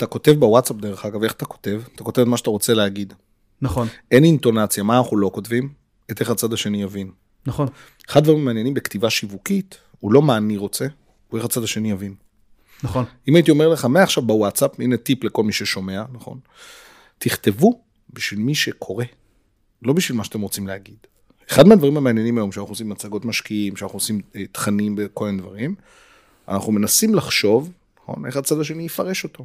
אתה כותב בוואטסאפ דרך אגב, איך אתה כותב? אתה כותב את מה שאתה רוצה להגיד. נכון, אין אינטונציה, מה אנחנו לא כותבים? את איך הצד השני יבין. נכון. אחד הדברים המעניינים בכתיבה שיווקית, הוא לא מה אני רוצה, הוא איך הצד השני יבין. נכון. אם הייתי אומר לך מעכשיו בוואטסאפ, הנה טיפ לכל מי ששומע, נכון? תכתבו בשביל מי שקורא, לא בשביל מה שאתם רוצים להגיד. אחד מהדברים המעניינים היום, שאנחנו עושים מצגות משקיעים, שאנחנו עושים אה, תכנים וכל מיני דברים, אנחנו מנסים לחשוב, נכון, איך הצד השני יפרש אותו.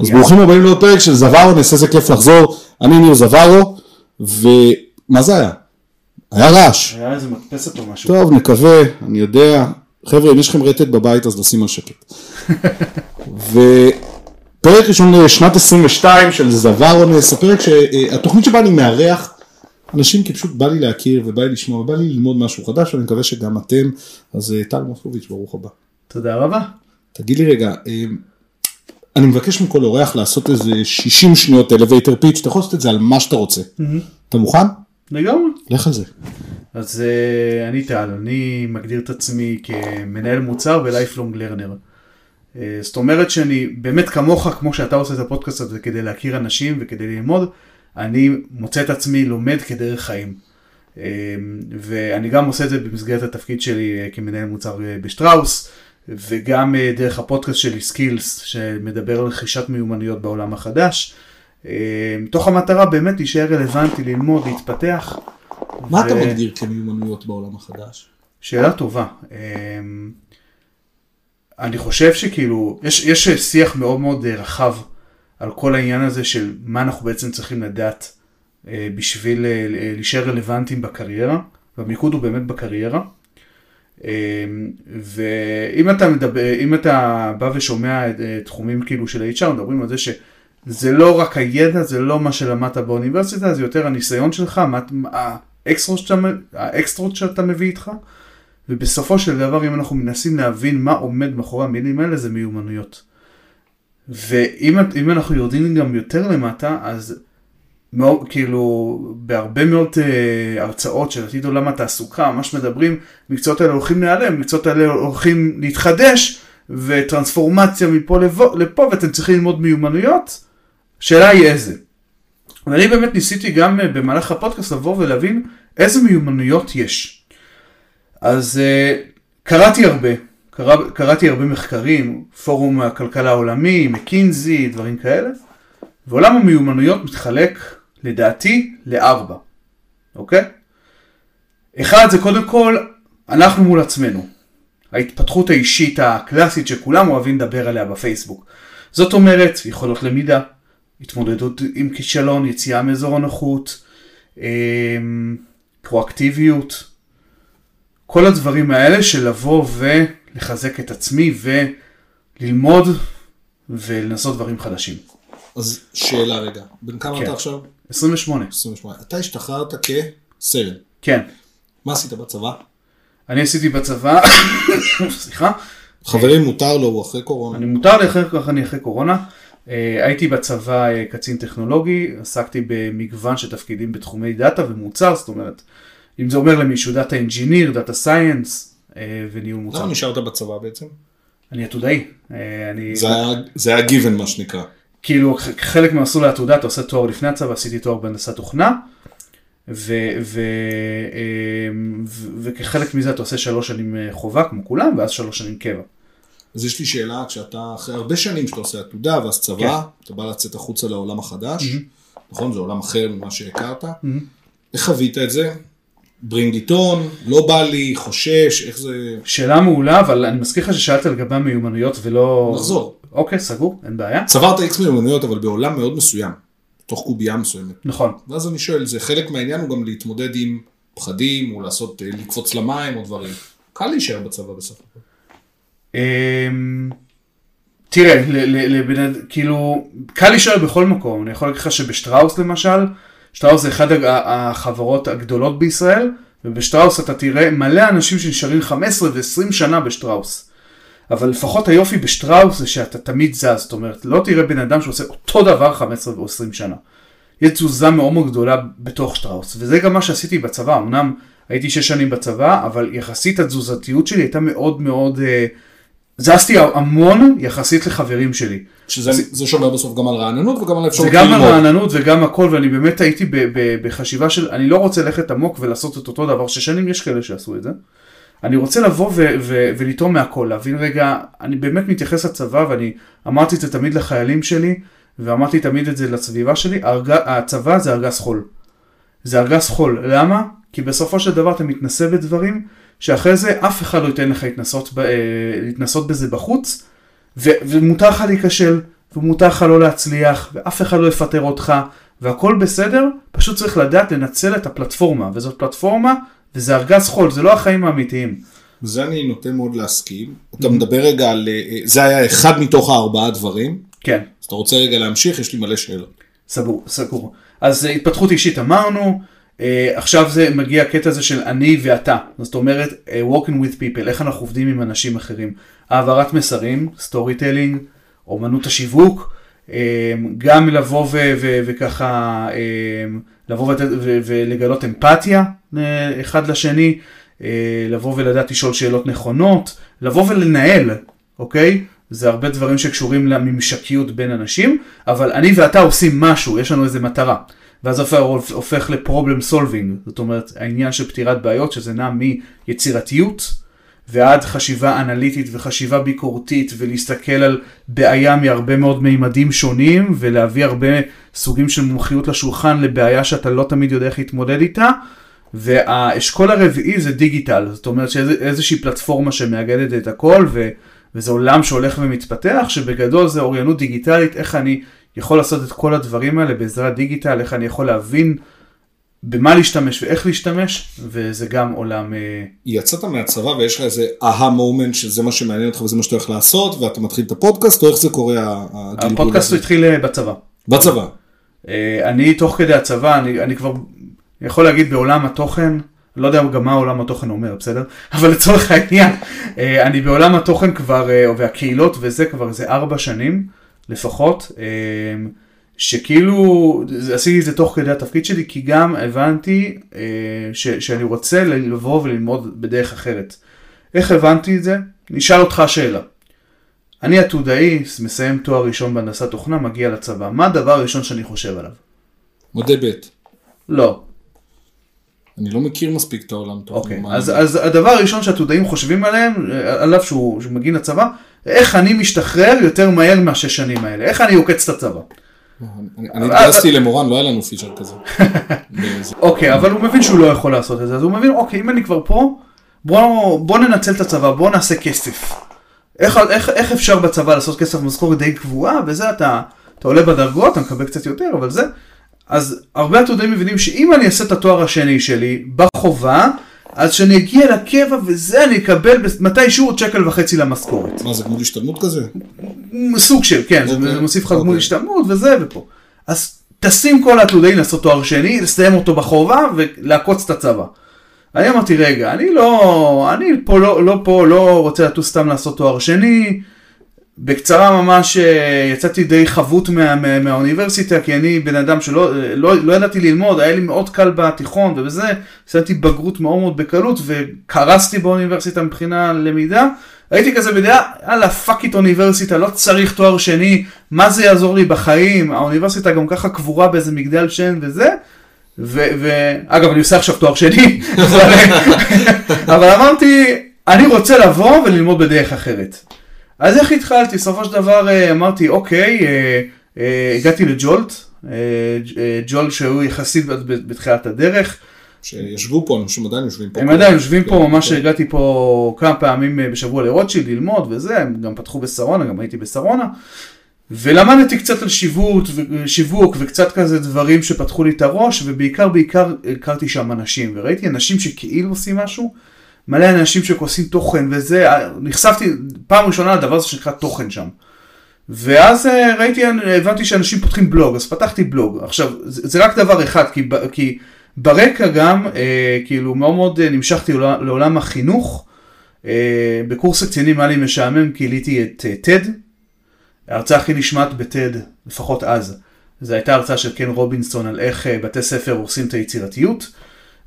אז ברוכים הבאים לעוד פרק של זוורו, נעשה איזה כיף לחזור. אני ניר זוורו, ומה זה היה? היה רעש. היה איזה מדפסת או משהו. טוב, נקווה, אני יודע. חבר'ה, אם יש לכם רטט בבית, אז לשים על שקט. ופרק ראשון לשנת 22 של זוורונס, הפרק שהתוכנית שבה אני מארח אנשים כי פשוט בא לי להכיר ובא לי לשמוע ובא לי ללמוד משהו חדש, ואני מקווה שגם אתם. אז אה, טל מוסקוביץ', ברוך הבא. תודה רבה. תגיד לי רגע, אה, אני מבקש מכל אורח לעשות איזה 60 שניות elevator pitch, אתה יכול לעשות את זה על מה שאתה רוצה. אתה מוכן? לגמרי. לך על זה. אז uh, אני טל, אני מגדיר את עצמי כמנהל מוצר ו-lifelong learner. Uh, זאת אומרת שאני באמת כמוך, כמו שאתה עושה את הפודקאסט הזה כדי להכיר אנשים וכדי ללמוד, אני מוצא את עצמי לומד כדרך חיים. Uh, ואני גם עושה את זה במסגרת התפקיד שלי uh, כמנהל מוצר בשטראוס, וגם uh, דרך הפודקאסט שלי Skills, שמדבר על רכישת מיומנויות בעולם החדש. Uh, מתוך המטרה באמת להישאר רלוונטי, ללמוד, להתפתח. מה אתה ו- מגדיר כמיומנויות בעולם החדש? שאלה טובה. אמ, אני חושב שכאילו, יש, יש שיח מאוד מאוד אה, רחב על כל העניין הזה של מה אנחנו בעצם צריכים לדעת אה, בשביל אה, להישאר רלוונטיים בקריירה, והמיקוד הוא באמת בקריירה. אמ, ואם אתה מדבר, אתה בא ושומע אה, תחומים כאילו של ה-HR, מדברים על זה שזה לא רק הידע, זה לא מה שלמדת באוניברסיטה, זה יותר הניסיון שלך, האקסטרות שאתה, האקסטרות שאתה מביא איתך. ובסופו של דבר, אם אנחנו מנסים להבין מה עומד מאחורי המילים האלה, זה מיומנויות. ואם אם אנחנו יורדים גם יותר למטה, אז מאוד, כאילו, בהרבה מאוד uh, הרצאות של עתיד עולם התעסוקה, ממש מדברים, מקצועות האלה הולכים להיעלם, מקצועות האלה הולכים להתחדש, וטרנספורמציה מפה לבוא, לפה, ואתם צריכים ללמוד מיומנויות. השאלה היא איזה. ואני באמת ניסיתי גם אה, במהלך הפודקאסט לבוא ולהבין איזה מיומנויות יש. אז uh, קראתי הרבה, קרא, קראתי הרבה מחקרים, פורום הכלכלה העולמי, מקינזי, דברים כאלה, ועולם המיומנויות מתחלק לדעתי לארבע, אוקיי? אחד זה קודם כל, אנחנו מול עצמנו. ההתפתחות האישית הקלאסית שכולם אוהבים לדבר עליה בפייסבוק. זאת אומרת, יכולות למידה, התמודדות עם כישלון, יציאה מאזור הנוחות, אמ, פרואקטיביות, כל הדברים האלה של לבוא ולחזק את עצמי וללמוד ולנסות דברים חדשים. אז שאלה רגע, בן כמה כן. אתה עכשיו? 28, 28. אתה השתחררת כסרן. כן. מה עשית בצבא? אני עשיתי בצבא, סליחה, חברים, מותר לו, הוא אחרי קורונה. אני מותר לי אחרי כך אני אחרי קורונה. אה, הייתי בצבא אה, קצין טכנולוגי, עסקתי במגוון של תפקידים בתחומי דאטה ומוצר, זאת אומרת, אם זה אומר למישהו data engineer, data science וניהול מוצר. למה נשארת בצבא בעצם? אני עתודאי. אה, אני, זה היה גיוון מה שנקרא. כאילו חלק ממסלול העתודה אתה עושה תואר לפני הצבא, עשיתי תואר בהנדסת תוכנה. ו- ו- אה, ו- וכחלק מזה אתה עושה שלוש שנים אה, חובה כמו כולם ואז שלוש שנים קבע. אז יש לי שאלה, כשאתה אחרי הרבה שנים שאתה עושה עתודה ואז צבא, אתה בא לצאת החוצה לעולם החדש, נכון? זה עולם אחר ממה שהכרת. איך חווית את זה? ברינג איטון, לא בא לי, חושש, איך זה... שאלה מעולה אבל אני מזכיר לך ששאלת לגבי המיומנויות ולא... נחזור. אוקיי סגור אין בעיה. צברת איקס מיומנויות אבל בעולם מאוד מסוים, תוך קובייה מסוימת. נכון. ואז אני שואל, זה חלק מהעניין הוא גם להתמודד עם פחדים, או לעשות, אה, לקפוץ למים או דברים. קל להישאר בצבא בסך הכל. אמ, תראה, ל- ל- לבן- כאילו, קל להישאר בכל מקום, אני יכול להגיד לך שבשטראוס למשל, שטראוס זה אחת החברות הגדולות בישראל, ובשטראוס אתה תראה מלא אנשים שנשארים 15 ו-20 שנה בשטראוס. אבל לפחות היופי בשטראוס זה שאתה תמיד זז, זאת אומרת, לא תראה בן אדם שעושה אותו דבר 15 או 20 שנה. יש תזוזה מאוד מאוד גדולה בתוך שטראוס, וזה גם מה שעשיתי בצבא, אמנם הייתי 6 שנים בצבא, אבל יחסית התזוזתיות שלי הייתה מאוד מאוד, אה, זזתי המון יחסית לחברים שלי. שזה זה שומר בסוף גם על רעננות וגם על האפשרות זה גם על רעננות וגם הכל, ואני באמת הייתי ב, ב, בחשיבה של, אני לא רוצה ללכת עמוק ולעשות את אותו דבר, ששנים יש כאלה שעשו את זה. אני רוצה לבוא ולטעום מהכל, להבין רגע, אני באמת מתייחס לצבא ואני אמרתי את זה תמיד לחיילים שלי, ואמרתי תמיד את זה לסביבה שלי, הרג... הצבא זה ארגז חול. זה ארגז חול, למה? כי בסופו של דבר אתה מתנסה בדברים שאחרי זה אף אחד לא ייתן לך להתנסות, ב... אה, להתנסות בזה בחוץ, ו... ומותר לך להיכשל, ומותר לך לא להצליח, ואף אחד לא יפטר אותך, והכל בסדר, פשוט צריך לדעת לנצל את הפלטפורמה, וזאת פלטפורמה וזה ארגז חול, זה לא החיים האמיתיים. זה אני נוטה מאוד להסכים. אתה מדבר רגע על, אה, זה היה אחד מתוך הארבעה דברים. כן. אז אתה רוצה רגע להמשיך? יש לי מלא שאלות. סגור, סגור. אז אה, התפתחות אישית אמרנו, אה, עכשיו זה מגיע הקטע הזה של אני ואתה. זאת אומרת, walking with people, איך אנחנו עובדים עם אנשים אחרים. העברת מסרים, storytelling, אומנות השיווק, גם לבוא וככה, לבוא ולגלות אמפתיה אה, אחד לשני, אה, לבוא ולדעת לשאול שאלות נכונות, לבוא ולנהל, אוקיי? זה הרבה דברים שקשורים לממשקיות בין אנשים, אבל אני ואתה עושים משהו, יש לנו איזה מטרה. ואז הופך, הופך לפרובלם סולבינג, זאת אומרת העניין של פתירת בעיות שזה נע מיצירתיות ועד חשיבה אנליטית וחשיבה ביקורתית ולהסתכל על בעיה מהרבה מאוד מימדים שונים ולהביא הרבה סוגים של מומחיות לשולחן לבעיה שאתה לא תמיד יודע איך להתמודד איתה. והאשכול הרביעי זה דיגיטל, זאת אומרת שאיזושהי פלטפורמה שמאגדת את הכל ו, וזה עולם שהולך ומתפתח, שבגדול זה אוריינות דיגיטלית, איך אני יכול לעשות את כל הדברים האלה בעזרת דיגיטל, איך אני יכול להבין במה להשתמש ואיך להשתמש, וזה גם עולם... אה, יצאת מהצבא ויש לך איזה אהה מומנט שזה מה שמעניין אותך וזה מה שאתה הולך לעשות, ואתה מתחיל את הפודקאסט, או איך זה קורה הפודקאסט הוא התחיל אה, בצבא. בצבא. אה, אני תוך כדי הצבא, אני, אני כבר יכול להגיד בעולם התוכן, לא יודע גם מה עולם התוכן אומר, בסדר? אבל לצורך העניין, אני בעולם התוכן כבר, והקהילות וזה כבר איזה ארבע שנים לפחות. שכאילו עשיתי את זה תוך כדי התפקיד שלי כי גם הבנתי אה, ש, שאני רוצה לבוא וללמוד בדרך אחרת. איך הבנתי את זה? נשאל אותך שאלה. אני עתודאי, מסיים תואר ראשון בהנדסת תוכנה, מגיע לצבא. מה הדבר הראשון שאני חושב עליו? מודה ב'. לא. אני לא מכיר מספיק את העולם. אוקיי, אז, אז הדבר הראשון שעתודאים חושבים עליהם, אה, עליו שהוא, שהוא מגיע לצבא, איך אני משתחרר יותר מהר מהשש שנים האלה, איך אני עוקץ את הצבא. אני התגייסתי למורן, לא היה לנו פיצ'ר כזה. אוקיי, אבל הוא מבין שהוא לא יכול לעשות את זה, אז הוא מבין, אוקיי, אם אני כבר פה, בוא ננצל את הצבא, בוא נעשה כסף. איך אפשר בצבא לעשות כסף משכורת די קבועה, וזה אתה עולה בדרגות, אתה מקבל קצת יותר, אבל זה. אז הרבה עתודאים מבינים שאם אני אעשה את התואר השני שלי בחובה, אז כשאני אגיע לקבע וזה אני אקבל מתישהו עוד שקל וחצי למשכורת. מה זה גמול השתלמות כזה? סוג של, כן, okay. זה אוקיי, מוסיף לך גמול. אוקיי. השתלמות וזה ופה. אז תשים כל התלודאים לעשות תואר שני, לסיים אותו בחובה ולעקוץ את הצבא. אני אמרתי רגע, אני לא, אני פה לא, לא פה, לא רוצה לטוס סתם לעשות תואר שני. בקצרה ממש אה, יצאתי די חבוט מה, מה, מהאוניברסיטה כי אני בן אדם שלא לא, לא ידעתי ללמוד, היה לי מאוד קל בתיכון ובזה, עשיתי בגרות מאוד מאוד בקלות וקרסתי באוניברסיטה מבחינה למידה. הייתי כזה בדעה, יאללה fuck it אוניברסיטה, לא צריך תואר שני, מה זה יעזור לי בחיים, האוניברסיטה גם ככה קבורה באיזה מגדל שן וזה. ואגב אני עושה עכשיו תואר שני, אבל, אבל אמרתי, אני רוצה לבוא וללמוד בדרך אחרת. אז איך התחלתי? בסופו של דבר אה, אמרתי, אוקיי, אה, אה, הגעתי לג'ולט, ג'ולט שהוא יחסית בתחילת הדרך. שישבו פה, אנשים עדיין יושבים פה. הם עדיין יושבים פה, כן, ממש כן. הגעתי פה כמה פעמים בשבוע לרוטשילד ללמוד וזה, הם גם פתחו בשרונה, גם הייתי בשרונה. ולמדתי קצת על שיווק, שיווק וקצת כזה דברים שפתחו לי את הראש, ובעיקר בעיקר הכרתי שם אנשים, וראיתי אנשים שכאילו עושים משהו, מלא אנשים שעושים תוכן וזה, נחשפתי פעם ראשונה לדבר הזה שנקרא תוכן שם. ואז אה, ראיתי, הבנתי שאנשים פותחים בלוג, אז פתחתי בלוג. עכשיו, זה, רק דבר אחד, כי, כי ברקע גם, אה, כאילו, מאוד מאוד אה, נמשכתי לעולם החינוך, אה, בקורס הקצינים היה לי משעמם גיליתי את אה, TED, ההרצאה הכי נשמעת ב-TED, לפחות אז. זו הייתה הרצאה של קן רובינסון על איך אה, בתי ספר הורסים את היצירתיות.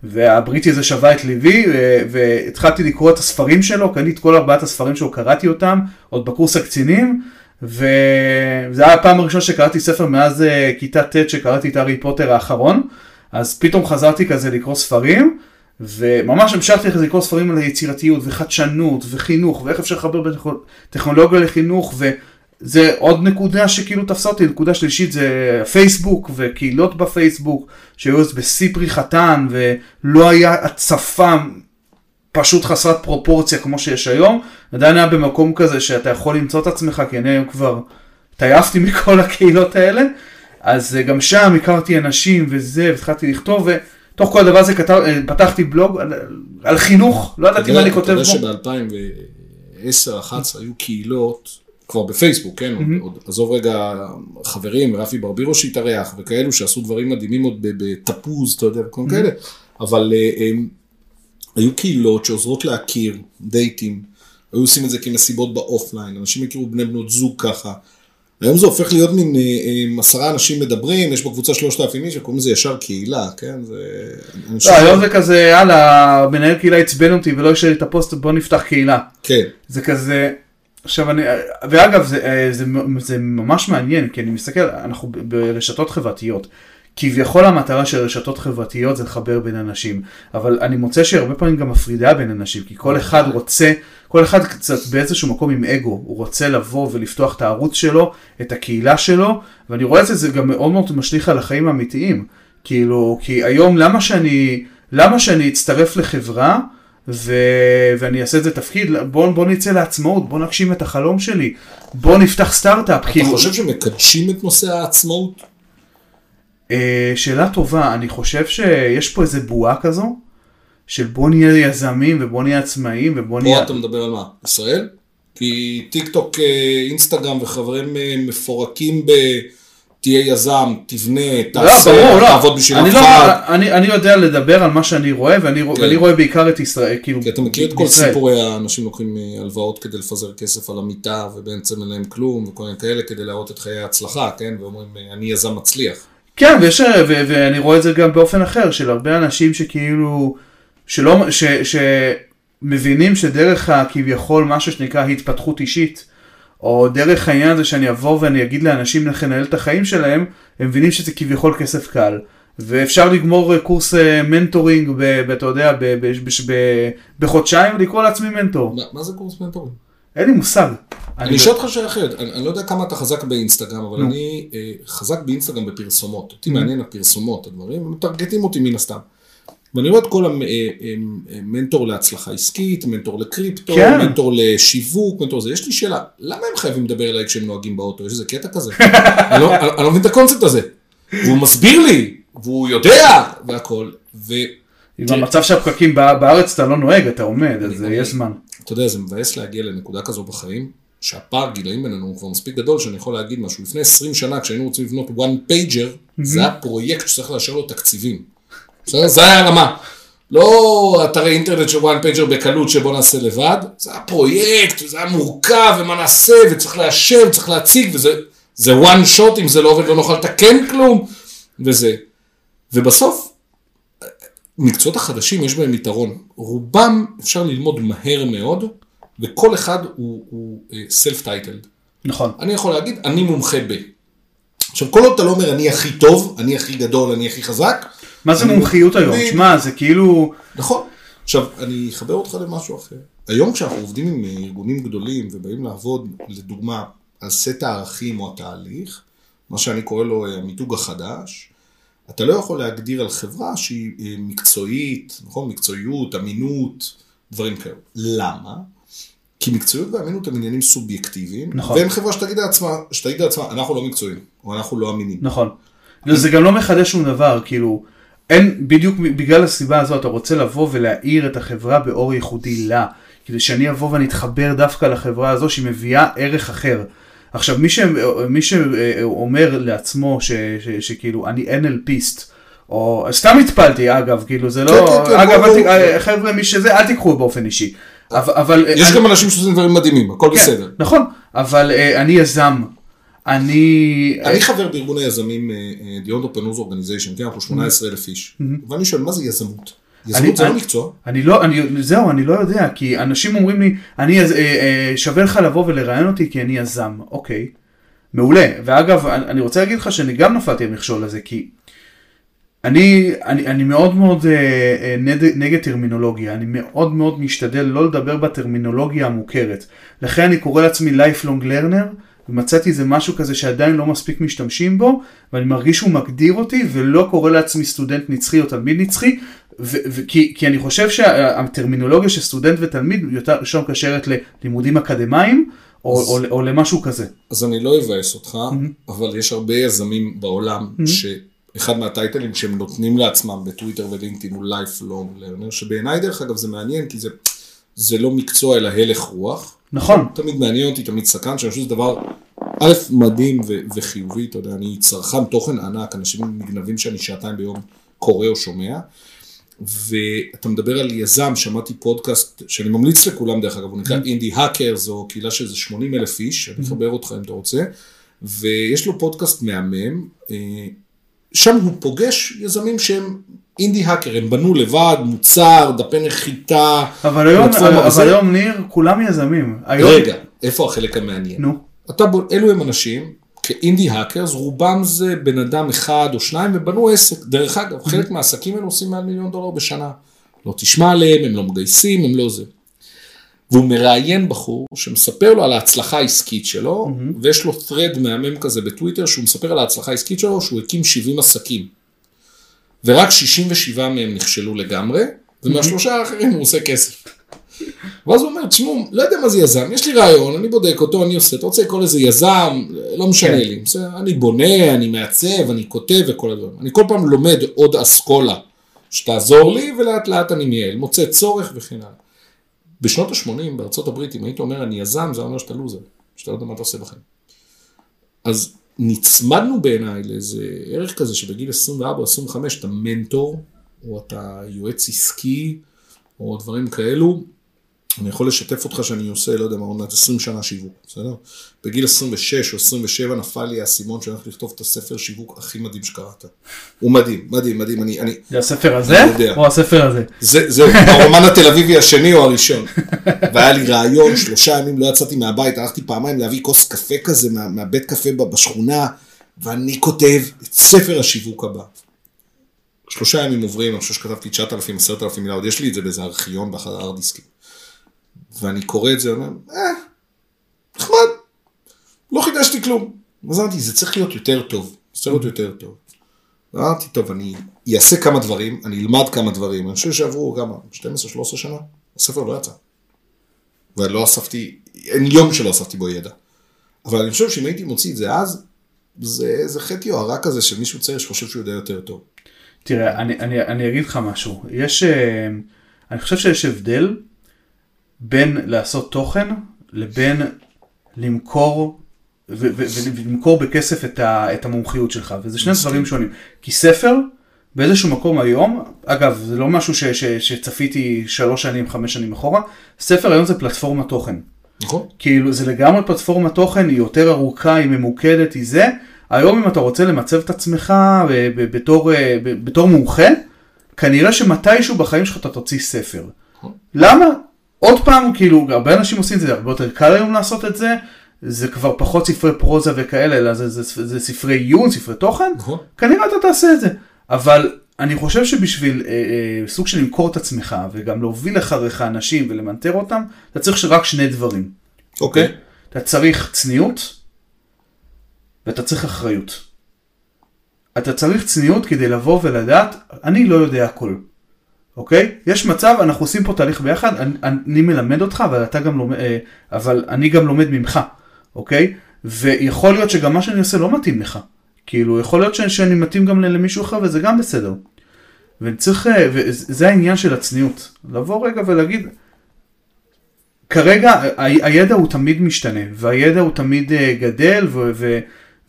והבריטי הזה שווה את ליבי, והתחלתי לקרוא את הספרים שלו, קניתי את כל ארבעת הספרים שלו, קראתי אותם, עוד בקורס הקצינים, וזה היה הפעם הראשונה שקראתי ספר מאז uh, כיתה ט' שקראתי את הארי פוטר האחרון, אז פתאום חזרתי כזה לקרוא ספרים, וממש המשכתי כזה לקרוא ספרים על יצירתיות וחדשנות וחינוך, ואיך אפשר לחבר בין טכנולוגיה לחינוך, ו... זה עוד נקודה שכאילו תפסה אותי, נקודה שלישית זה פייסבוק וקהילות בפייסבוק שהיו אז בשיא פריחתן ולא היה הצפה פשוט חסרת פרופורציה כמו שיש היום, עדיין היה במקום כזה שאתה יכול למצוא את עצמך כי אני היום כבר התעייפתי מכל הקהילות האלה, אז גם שם הכרתי אנשים וזה והתחלתי לכתוב ותוך כל הדבר הזה כתב, פתחתי בלוג על, על חינוך, לא ידעתי מה אני כותב בו. אתה יודע שב-2010-2011 היו קהילות כבר בפייסבוק, כן? Mm-hmm. עוד, עזוב רגע חברים, רפי ברבירו שהתארח וכאלו שעשו דברים מדהימים עוד בתפוז, אתה יודע, כל mm-hmm. כאלה, אבל אה, הם, היו קהילות שעוזרות להכיר, דייטים, היו עושים את זה כמסיבות באופליין, אנשים הכירו בני בנות זוג ככה. היום זה הופך להיות מין אה, אה, עשרה אנשים מדברים, יש בקבוצה שלושת אלפים איש, וקוראים לזה ישר קהילה, כן? זה... לא, היום זה כזה, יאללה, מנהל קהילה עצבן אותי ולא השאיר לי את הפוסט, בוא נפתח קהילה. כן. זה כזה, עכשיו אני, ואגב זה, אה, זה, זה ממש מעניין כי אני מסתכל, אנחנו ברשתות חברתיות. כביכול המטרה של רשתות חברתיות זה לחבר בין אנשים, אבל אני מוצא שהרבה פעמים גם מפרידה בין אנשים, כי כל אחד רוצה, כל אחד קצת באיזשהו מקום עם אגו, הוא רוצה לבוא ולפתוח את הערוץ שלו, את הקהילה שלו, ואני רואה את זה, זה גם מאוד מאוד משליך על החיים האמיתיים, כאילו, כי היום למה שאני, למה שאני אצטרף לחברה, ו... ואני אעשה את זה תפקיד, בוא, בוא נצא לעצמאות, בוא נגשים את החלום שלי, בוא נפתח סטארט-אפ. אתה כאילו... חושב שמקדשים את נושא העצמאות? אה, שאלה טובה, אני חושב שיש פה איזה בועה כזו, של בוא נהיה יזמים ובוא נהיה עצמאים ובוא נהיה... פה אתה מדבר על מה? ישראל? כי טיק טוק, אה, אינסטגרם וחברים אה, מפורקים ב... תהיה יזם, תבנה, לא, תעשה, לא, ברור, תעבוד בשביל אף לא, אחד. אני, אני יודע לדבר על מה שאני רואה, ואני, כן. ואני רואה בעיקר את ישראל, כאילו, כי אתה מכיר את כל סיפורי האנשים לוקחים אה, הלוואות כדי לפזר כסף על המיטה, ובעצם אין להם כלום, וכל מיני כאלה, כדי להראות את חיי ההצלחה, כן? ואומרים, אה, אני יזם מצליח. כן, ויש, ו, ואני רואה את זה גם באופן אחר, של הרבה אנשים שכאילו, שלא, ש, שמבינים שדרך הכביכול משהו שנקרא התפתחות אישית, או דרך העניין הזה שאני אבוא ואני אגיד לאנשים איך לנהל את החיים שלהם, הם מבינים שזה כביכול כסף קל. ואפשר לגמור קורס אה, mentoring, אתה יודע, בחודשיים ולקרוא לעצמי מנטור. מה זה קורס מנטורינג? אין לי מושג. אני אשאל אותך שאלה אחרת, אני לא יודע כמה אתה חזק באינסטגרם, אבל אני אה, חזק באינסטגרם בפרסומות. אותי מעניין הפרסומות, הדברים, הם מטרגטים אותי מן הסתם. ואני רואה את כל המנטור אה, להצלחה עסקית, מנטור לקריפטו, כן. מנטור לשיווק, מנטור לזה. יש לי שאלה, למה הם חייבים לדבר אליי כשהם נוהגים באוטו? יש איזה קטע כזה? אני, לא, אני לא מבין את הקונספט הזה. והוא מסביר לי, והוא יודע, והכל. ו... במצב שהפקקים בארץ אתה לא נוהג, אתה עומד, אז יש זמן. אתה יודע, זה מבאס להגיע לנקודה כזו בחיים, שהפער גילאים בינינו הוא כבר מספיק גדול, שאני יכול להגיד משהו. לפני 20 שנה, כשהיינו רוצים לבנות one pager, זה היה פרויקט שצריך לאשר לו תקציבים. בסדר? זה היה הרמה. לא אתרי אינטרנט של one pager בקלות שבוא נעשה לבד, זה היה פרויקט, זה היה מורכב, ומה נעשה, וצריך לאשר, וצריך להציג, וזה זה one shot, אם זה לא עובד לא נוכל לתקן כלום, וזה. ובסוף, מקצועות החדשים יש בהם יתרון. רובם אפשר ללמוד מהר מאוד, וכל אחד הוא, self אה, titled. נכון. אני יכול להגיד, אני מומחה ב. עכשיו, כל עוד אתה לא אומר, אני הכי טוב, אני הכי גדול, אני הכי חזק, מה זה מומחיות היום? שמע, זה כאילו... נכון. עכשיו, אני אחבר אותך למשהו אחר. היום כשאנחנו עובדים עם ארגונים גדולים ובאים לעבוד, לדוגמה, על סט הערכים או התהליך, מה שאני קורא לו אה, המיתוג החדש, אתה לא יכול להגדיר על חברה שהיא אה, מקצועית, נכון? מקצועיות, אמינות, דברים כאלה. למה? כי מקצועיות ואמינות הם עניינים סובייקטיביים, נכון. ואין חברה שתגיד לעצמה, שתגיד לעצמה, אנחנו לא מקצועיים, או אנחנו לא אמינים. נכון. זה גם לא מחדש שום דבר, כאילו, אין, בדיוק בגלל הסיבה הזו אתה רוצה לבוא ולהאיר את החברה באור ייחודי לה, כדי שאני אבוא ואני אתחבר דווקא לחברה הזו שהיא מביאה ערך אחר. עכשיו מי, ש, מי שאומר לעצמו ש, ש, שכאילו אני NLPיסט, או סתם התפלתי אגב, כאילו זה לא, כן, כן, כן, אגב, חבר'ה מי שזה, אל תיקחו באופן אישי. אבל, אבל יש אני, גם אנשים שעושים דברים מדהימים, הכל כן, בסדר. נכון, אבל אה, אני יזם, אני, אני חבר בארגון היזמים, אה, The Entrepreneurs Organization, כן, אנחנו 18 אלף איש. ואני שואל, מה זה יזמות? יזמות זה אני- לא מקצוע. אני לא, אני, זהו, אני לא יודע, כי אנשים אומרים לי, אני, אה, אה, שווה לך לבוא ולראיין אותי כי אני יזם, אוקיי, מעולה, ואגב, אני רוצה להגיד לך שאני גם נפלתי במכשול הזה, כי אני, אני, אני מאוד מאוד אה, אה, נד, נגד טרמינולוגיה, אני מאוד מאוד משתדל לא לדבר בטרמינולוגיה המוכרת, לכן אני קורא לעצמי lifelong learner, ומצאתי איזה משהו כזה שעדיין לא מספיק משתמשים בו, ואני מרגיש שהוא מגדיר אותי, ולא קורא לעצמי סטודנט נצחי או תלמיד נצחי, ו- ו- כי, כי אני חושב שהטרמינולוגיה של סטודנט ותלמיד יותר יותר מקשרת ללימודים אקדמיים, או, או, או למשהו כזה. אז אני לא אבאס אותך, אבל יש הרבה יזמים בעולם שאחד מהטייטלים שהם נותנים לעצמם בטוויטר ולינקדאין הוא lifelong learner, שבעיניי דרך אגב זה מעניין כי זה, זה לא מקצוע אלא הלך רוח. נכון, תמיד מעניין אותי, תמיד סקרן, שאני חושב שזה דבר, א', מדהים ו- וחיובי, אתה יודע, אני צרכן תוכן ענק, אנשים נגנבים שאני שעתיים ביום קורא או שומע, ואתה מדבר על יזם, שמעתי פודקאסט, שאני ממליץ לכולם דרך אגב, הוא נקרא אינדי האקר, זו קהילה של איזה 80 אלף איש, אני אחבר אותך אם אתה רוצה, ויש לו פודקאסט מהמם, אה, שם הוא פוגש יזמים שהם אינדי האקר, הם בנו לבד, מוצר, דפי נחיתה, אבל היום, אבל וזה. היום ניר, כולם יזמים. היום, רגע, איפה החלק המעניין? נו, אתה, אלו הם אנשים, כאינדי האקרס, רובם זה בן אדם אחד או שניים ובנו עסק. דרך אגב, חלק מהעסקים האלה עושים מעל מיליון דולר בשנה. לא תשמע עליהם, הם לא מגייסים, הם לא זה. והוא מראיין בחור שמספר לו על ההצלחה העסקית שלו, ויש לו thread מהמם כזה בטוויטר שהוא מספר על ההצלחה העסקית שלו, שהוא הקים 70 עסקים. ורק 67 מהם נכשלו לגמרי, ומהשלושה האחרים הוא עושה כסף. ואז הוא אומר, תשמעו, לא יודע מה זה יזם, יש לי רעיון, אני בודק אותו, אני עושה, אתה רוצה לקרוא לזה יזם, לא משנה כן. לי, בסדר? אני בונה, אני מעצב, אני כותב וכל הדברים. אני כל פעם לומד עוד אסכולה שתעזור לי, ולאט לאט אני מייעל, מוצא צורך וכן הלאה. בשנות ה-80 בארצות הברית, אם היית אומר אני יזם, זה אומר שאתה לוזר, שאתה לא יודע מה אתה עושה בחיים. אז נצמדנו בעיניי לאיזה ערך כזה שבגיל 24 או 25 אתה מנטור, או אתה יועץ עסקי, או דברים כאלו. אני יכול לשתף אותך שאני עושה, לא יודע מה, עוד מעט 20 שנה שיווק, בסדר? בגיל 26 או 27 נפל לי האסימון שאני הולך לכתוב את הספר שיווק הכי מדהים שקראת. הוא מדהים, מדהים, מדהים, אני, אני, זה הספר הזה, אני יודע. או הספר הזה? זה, זהו, הרומן התל אביבי השני או הראשון. והיה לי רעיון, שלושה ימים לא יצאתי מהבית, הלכתי פעמיים להביא כוס קפה כזה מה, מהבית קפה בשכונה, ואני כותב את ספר השיווק הבא. שלושה ימים עוברים, אני חושב שכתבתי 9,000, 10,000 מילה, עוד יש לי את זה באיזה ארכיון באחד הארדיסקים. ואני קורא את זה, ואומר, אה, נחמד, לא חידשתי כלום. אז אמרתי, זה צריך להיות יותר טוב, זה צריך להיות יותר טוב. אמרתי, טוב, אני אעשה כמה דברים, אני אלמד כמה דברים, אני חושב שעברו כמה, 12-13 שנה, הספר לא יצא. ולא אספתי, אין יום שלא אספתי בו ידע. אבל אני חושב שאם הייתי מוציא את זה אז, זה, זה חטא יוהרה כזה של מישהו צעיר שחושב שהוא יודע יותר טוב. תראה, אני, אני, אני אגיד לך משהו. יש, אה, אני חושב שיש הבדל בין לעשות תוכן לבין למכור ו- ו- ו- ולמכור בכסף את, ה, את המומחיות שלך, וזה שני. דברים שונים. כי ספר, באיזשהו מקום היום, אגב, זה לא משהו ש, ש, שצפיתי שלוש שנים, חמש שנים אחורה, ספר היום זה פלטפורמת תוכן. נכון? כאילו זה לגמרי פלטפורמת תוכן, היא יותר ארוכה, היא ממוקדת, היא זה. היום אם אתה רוצה למצב את עצמך ב- ב- בתור, אה, ב- בתור מומחה, כנראה שמתישהו בחיים שלך אתה תוציא ספר. למה? עוד פעם, כאילו, הרבה אנשים עושים את זה, הרבה יותר קל היום לעשות את זה, זה כבר פחות ספרי פרוזה וכאלה, אלא זה, זה, זה, זה ספרי עיון, ספרי תוכן, נכון. כנראה אתה תעשה את זה. אבל אני חושב שבשביל אה, אה, סוג של למכור את עצמך וגם להוביל אחריך אנשים ולמנטר אותם, אתה צריך רק שני דברים. אוקיי. אתה צריך צניעות ואתה צריך אחריות. אתה צריך צניעות כדי לבוא ולדעת, אני לא יודע הכל. אוקיי? יש מצב, אנחנו עושים פה תהליך ביחד, אני, אני מלמד אותך, אבל אתה גם לומד, אה, אבל אני גם לומד ממך, אוקיי? ויכול להיות שגם מה שאני עושה לא מתאים לך. כאילו, יכול להיות ש- שאני מתאים גם למישהו אחר וזה גם בסדר. וצריך, אה, וזה העניין של הצניעות. לבוא רגע ולהגיד, כרגע ה- הידע הוא תמיד משתנה, והידע הוא תמיד אה, גדל, ו- ו-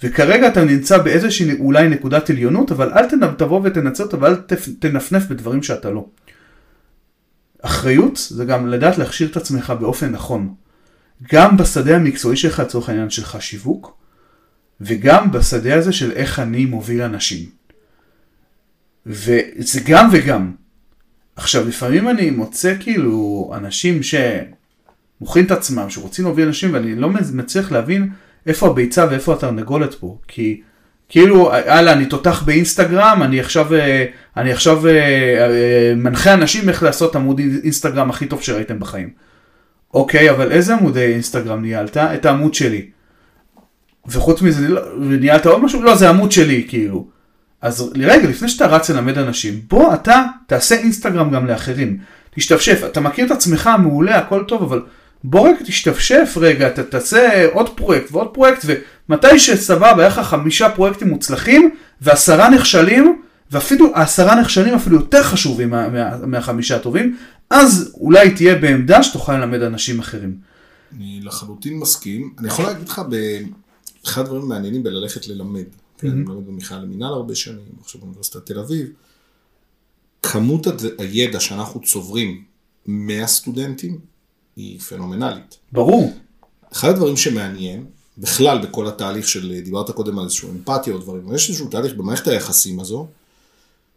וכרגע אתה נמצא באיזושהי אולי נקודת עליונות, אבל אל תבוא ותנצל אותה ואל תנפנף בדברים שאתה לא. אחריות זה גם לדעת להכשיר את עצמך באופן נכון. גם בשדה המקצועי שלך לצורך העניין שלך שיווק, וגם בשדה הזה של איך אני מוביל אנשים. וזה גם וגם. עכשיו לפעמים אני מוצא כאילו אנשים שמוכרים את עצמם, שרוצים להוביל אנשים ואני לא מצליח להבין איפה הביצה ואיפה התרנגולת פה. כי כאילו, הלאה, אני תותח באינסטגרם, אני עכשיו, אה, אני עכשיו אה, אה, מנחה אנשים איך לעשות עמוד אינסטגרם הכי טוב שראיתם בחיים. אוקיי, אבל איזה עמודי אינסטגרם ניהלת? את העמוד שלי. וחוץ מזה, לא, ניהלת עוד משהו? לא, זה עמוד שלי, כאילו. אז רגע, לפני שאתה רץ ללמד אנשים, בוא אתה תעשה אינסטגרם גם לאחרים. תשתפשף, אתה מכיר את עצמך מעולה, הכל טוב, אבל בוא רק תשתפשף רגע, ת, תעשה עוד פרויקט ועוד פרויקט, ומתי שסבבה, היה לך חמישה פרויקטים מוצלחים, ועשרה נכשלים, ואפילו העשרה נכשלים אפילו יותר חשובים מה, מה, מהחמישה הטובים, אז אולי תהיה בעמדה שתוכל ללמד אנשים אחרים. אני לחלוטין מסכים. אני יכול להגיד לך, אחד הדברים המעניינים בללכת ללמד. כן, אני מלמד במכלל למינהל הרבה שנים, עכשיו באוניברסיטת תל אביב. כמות הידע שאנחנו צוברים מהסטודנטים היא פנומנלית. ברור. אחד הדברים שמעניין, בכלל בכל התהליך של, דיברת קודם על איזשהו אמפתיה או דברים, יש איזשהו תהליך במערכת היחסים הזו,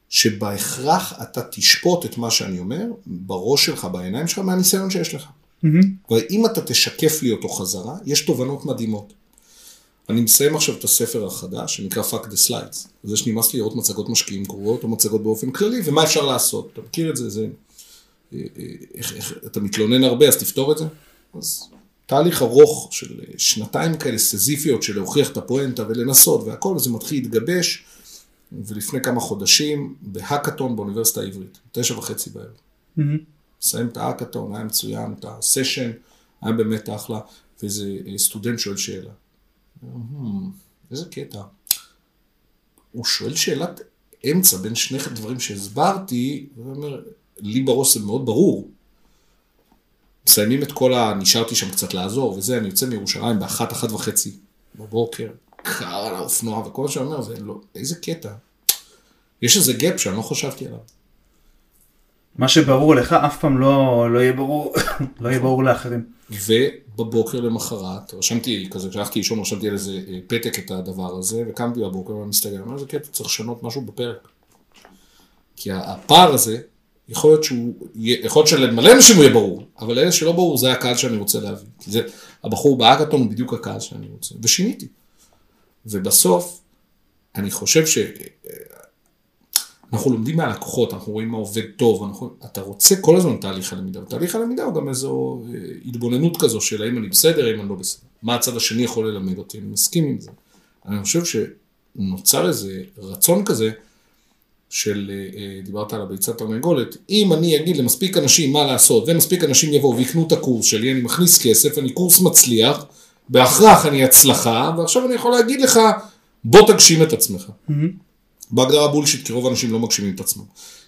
שבהכרח אתה תשפוט את מה שאני אומר, בראש שלך, בעיניים שלך, מהניסיון שיש לך. Mm-hmm. ואם אתה תשקף לי אותו חזרה, יש תובנות מדהימות. אני מסיים עכשיו את הספר החדש, שנקרא Fuck the Slides. זה שנמאס לי לראות מצגות משקיעים גרועות, או מצגות באופן כללי, ומה אפשר לעשות. אתה מכיר את זה? זה... אה, אה, איך, איך, אתה מתלונן הרבה, אז תפתור את זה. אז תהליך ארוך של שנתיים כאלה סזיפיות של להוכיח את הפואנטה ולנסות והכל, וזה מתחיל להתגבש. ולפני כמה חודשים בהאקתון באוניברסיטה העברית, תשע וחצי בערב. Mm-hmm. מסיים את ההאקתון, היה מצוין, את הסשן, היה באמת אחלה, ואיזה סטודנט שואל שאלה. איזה קטע. הוא שואל שאלת אמצע בין שני דברים שהסברתי, והוא אומר, לי בראש זה מאוד ברור. מסיימים את כל ה... נשארתי שם קצת לעזור וזה, אני יוצא מירושלים באחת, אחת וחצי בבוקר, קר על האופנוע, וכל מה שאני אומר זה לא, איזה קטע. יש איזה גאפ שאני לא חשבתי עליו. מה שברור לך אף פעם לא, לא יהיה ברור, לא יהיה ברור לאחרים. ובבוקר למחרת, רשמתי כזה, כשהלכתי לישון רשמתי על איזה אה, פתק את הדבר הזה, וקמתי בבוקר ומסתכל, אמרתי, איזה קטע, צריך לשנות משהו בפרק. כי הפער הזה, יכול להיות שהוא, יכול להיות שלמלא אנשים הוא יהיה ברור, אבל אלה שלא ברור זה הקהל שאני רוצה להביא. כי זה, הבחור באקתון הוא בדיוק הקהל שאני רוצה, ושיניתי. ובסוף, אני חושב ש... אנחנו לומדים מהלקוחות, אנחנו רואים מה עובד טוב, אנחנו, אתה רוצה כל הזמן תהליך הלמידה, ותהליך הלמידה הוא גם איזו אה, התבוננות כזו של האם אני בסדר, האם אני לא בסדר, מה הצד השני יכול ללמד אותי, אני מסכים עם זה. אני חושב שנוצר איזה רצון כזה, של, אה, אה, דיברת על הביצת תרנגולת, אם אני אגיד למספיק אנשים מה לעשות, ומספיק אנשים יבואו ויקנו את הקורס שלי, אני מכניס כסף, אני קורס מצליח, בהכרח אני הצלחה, ועכשיו אני יכול להגיד לך, בוא תגשים את עצמך. Mm-hmm. בהגדרה בולשיט, כי רוב האנשים לא מגשימים את עצמם.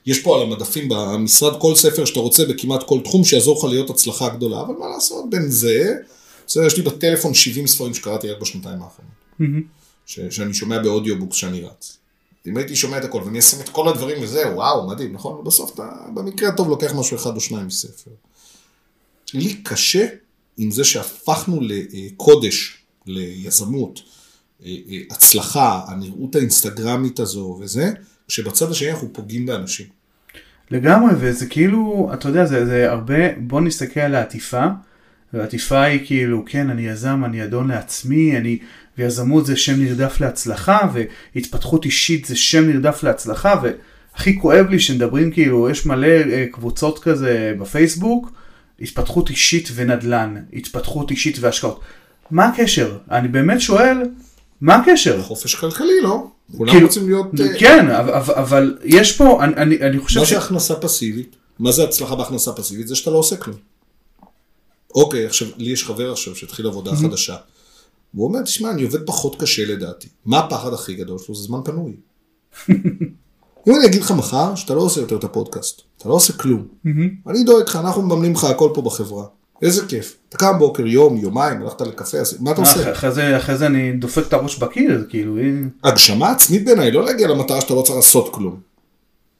יש פה על המדפים במשרד כל ספר שאתה רוצה בכמעט כל תחום שיעזור לך להיות הצלחה גדולה, אבל מה לעשות בין זה, בסדר, יש לי בטלפון 70 ספרים שקראתי רק בשנתיים האחרונות. Mm-hmm. שאני שומע באודיובוקס שאני רץ. אם הייתי שומע את הכל ואני אשים את כל הדברים וזה, וואו, מדהים, נכון? בסוף אתה במקרה הטוב לוקח משהו אחד או שניים מספר. לי קשה עם זה שהפכנו לקודש, ליזמות, אה, אה, הצלחה, הנראות האינסטגרמית הזו וזה, כשבצד השני אנחנו פוגעים באנשים. לגמרי, וזה כאילו, אתה יודע, זה, זה הרבה, בוא נסתכל על העטיפה, והעטיפה היא כאילו, כן, אני יזם, אני אדון לעצמי, אני, ויזמות זה שם נרדף להצלחה, והתפתחות אישית זה שם נרדף להצלחה, והכי כואב לי שמדברים כאילו, יש מלא אה, קבוצות כזה בפייסבוק, התפתחות אישית ונדל"ן, התפתחות אישית והשקעות. מה הקשר? אני באמת שואל, מה הקשר? חופש כלכלי, לא? כולם כאילו, רוצים להיות... אה, כן, אבל, אבל יש פה, אני, אני, אני חושב מה ש... מה זה הכנסה פסיבית? מה זה הצלחה בהכנסה פסיבית? זה שאתה לא עושה כלום. אוקיי, עכשיו, לי יש חבר עכשיו שהתחיל עבודה mm-hmm. חדשה. והוא אומר, תשמע, אני עובד פחות קשה לדעתי. מה הפחד הכי גדול שלו? זה זמן פנוי. אם אני אגיד לך מחר שאתה לא עושה יותר את הפודקאסט, אתה לא עושה כלום. אני דואג לך, אנחנו מממנים לך הכל פה בחברה. איזה כיף. אתה קם בוקר, יום, יומיים, הלכת לקפה, מה אתה עושה? אחרי זה, אחרי זה אני דופק את הראש בקיר, כאילו... הגשמה עצמית בעיניי, לא להגיע למטרה שאתה לא צריך לעשות כלום.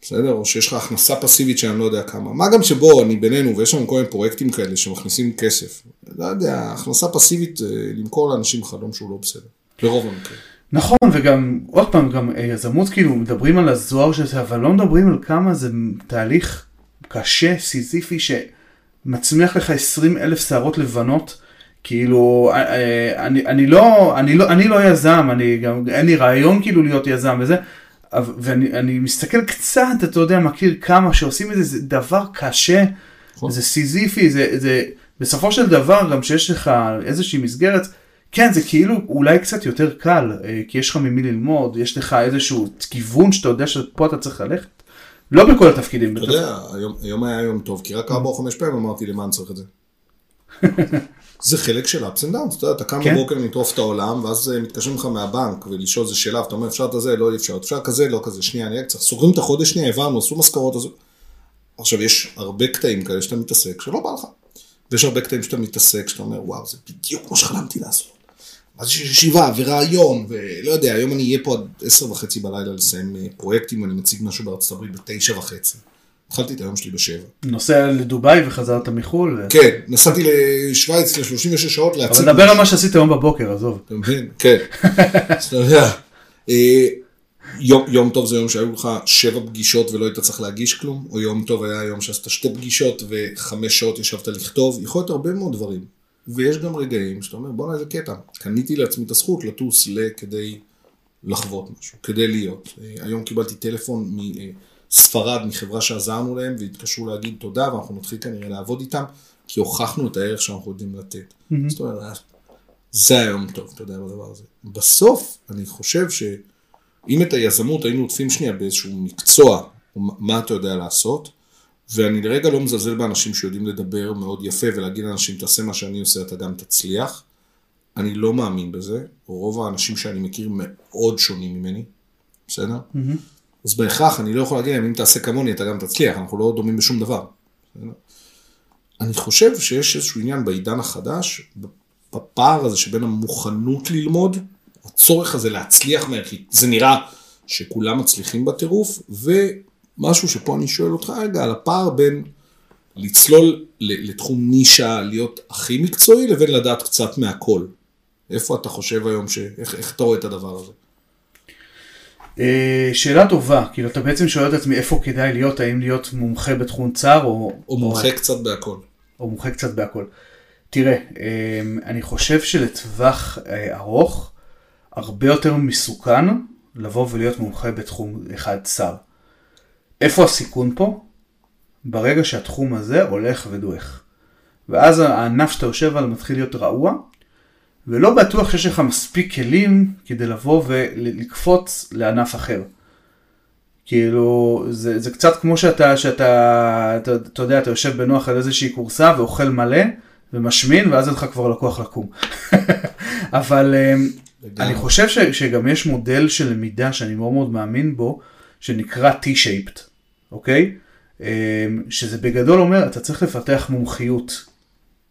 בסדר? או שיש לך הכנסה פסיבית שאני לא יודע כמה. מה גם שבו, אני בינינו, ויש לנו כל מיני פרויקטים כאלה שמכניסים כסף. לא יודע, הכנסה פסיבית זה למכור לאנשים חלום שהוא לא בסדר. ברוב המקרים. נכון, וגם, עוד פעם, גם אה, יזמות, כאילו, מדברים על הזוהר של זה, אבל לא מדברים על כמה זה תהליך קשה, סיזיפי, שמצמיח לך 20 אלף שערות לבנות. כאילו, אה, אה, אני, אני, לא, אני, לא, אני לא יזם, אני גם, אין לי רעיון כאילו להיות יזם וזה, ואני מסתכל קצת, אתה יודע, מכיר כמה שעושים את זה, זה דבר קשה, נכון. זה סיזיפי, זה, זה, בסופו של דבר, גם שיש לך איזושהי מסגרת, כן, זה כאילו אולי קצת יותר קל, אה, כי יש לך ממי ללמוד, יש לך איזשהו כיוון שאתה יודע שפה אתה צריך ללכת. לא בכל התפקידים. אתה יודע, היום, היום היה יום טוב, כי רק ארבע או חמש פעמים אמרתי למה אני צריך את זה. זה חלק של ups and downs, אתה יודע, אתה קם כן. בבוקר לטרוף את העולם, ואז אה, מתקשרים לך מהבנק ולשאול איזה שאלה, ואתה אומר אפשר את הזה, לא אפשר, אפשר כזה, לא כזה, שנייה, אני רק צריך, סוגרים את החודש, שנייה, העברנו, עשו משכורות, אז... עכשיו, יש הרבה קטעים כאלה שאתה מתעסק, שלא בא לך. ויש הרבה קטעים שאתה מתעסק, שאתה אומר, וואו, זה בדיוק מה שחלמתי לעשות. אז יש ישיבה ורעיון, ולא יודע, היום אני אהיה פה עד עשר וחצי בלילה לסיים אה, פרויקטים, ואני מציג משהו בארצות הברית בתשע וחצי. התחלתי את היום שלי בשבע. נוסע לדובאי וחזרת מחו"ל. ו- כן, נסעתי לשוויץ ל-36 שעות להציג. אבל דבר על מה שעשית היום בבוקר, עזוב. אתה מבין? כן. אז אתה יודע. אה, יום, יום טוב זה יום שהיו לך שבע פגישות ולא היית צריך להגיש כלום, או יום טוב היה יום שעשית שתי פגישות וחמש שעות ישבת לכתוב, יכול להיות הרבה מאוד דברים. ויש גם רגעים שאתה אומר בואנה איזה קטע, קניתי לעצמי את הזכות לטוס ל... כדי לחוות משהו, כדי להיות. אה, היום קיבלתי טלפון מספרד, מחברה שעזרנו להם, והתקשרו להגיד תודה, ואנחנו נתחיל כנראה לעבוד איתם, כי הוכחנו את הערך שאנחנו יודעים לתת. זאת אומרת, זה היום טוב, אתה יודע, בדבר הזה. בסוף, אני חושב שאם את היזמות היינו עוטפים שנייה באיזשהו מקצוע, מה- אתה יודע לעשות, ואני לרגע לא מזלזל באנשים שיודעים לדבר מאוד יפה ולהגיד לאנשים, תעשה מה שאני עושה, אתה גם תצליח. אני לא מאמין בזה, רוב האנשים שאני מכיר מאוד שונים ממני, בסדר? אז בהכרח אני לא יכול להגיד להם, אם תעשה כמוני אתה גם תצליח, אנחנו לא דומים בשום דבר. אני חושב שיש איזשהו עניין בעידן החדש, בפער הזה שבין המוכנות ללמוד, הצורך הזה להצליח מהר, כי זה נראה שכולם מצליחים בטירוף, ומשהו שפה אני שואל אותך רגע, על הפער בין לצלול לתחום נישה, להיות הכי מקצועי, לבין לדעת קצת מהכל. איפה אתה חושב היום, ש... איך, איך אתה רואה את הדבר הזה? אה, שאלה טובה, כאילו אתה בעצם שואל את עצמי איפה כדאי להיות, האם להיות מומחה בתחום צר או, או מומחה קצת בהכל. או מומחה קצת בהכל. תראה, אה, אני חושב שלטווח אה, ארוך, הרבה יותר מסוכן לבוא ולהיות מומחה בתחום אחד צר. איפה הסיכון פה? ברגע שהתחום הזה הולך ודועך. ואז הענף שאתה יושב עליו מתחיל להיות רעוע, ולא בטוח שיש לך מספיק כלים כדי לבוא ולקפוץ לענף אחר. כאילו, זה, זה קצת כמו שאתה, שאתה, אתה, אתה יודע, אתה יושב בנוח על איזושהי כורסה ואוכל מלא ומשמין, ואז אין לך כבר לקוח לקום. אבל אמ, אני חושב ש, שגם יש מודל של למידה שאני מאוד מאוד מאמין בו, שנקרא T-shaped, אוקיי? אמ, שזה בגדול אומר, אתה צריך לפתח מומחיות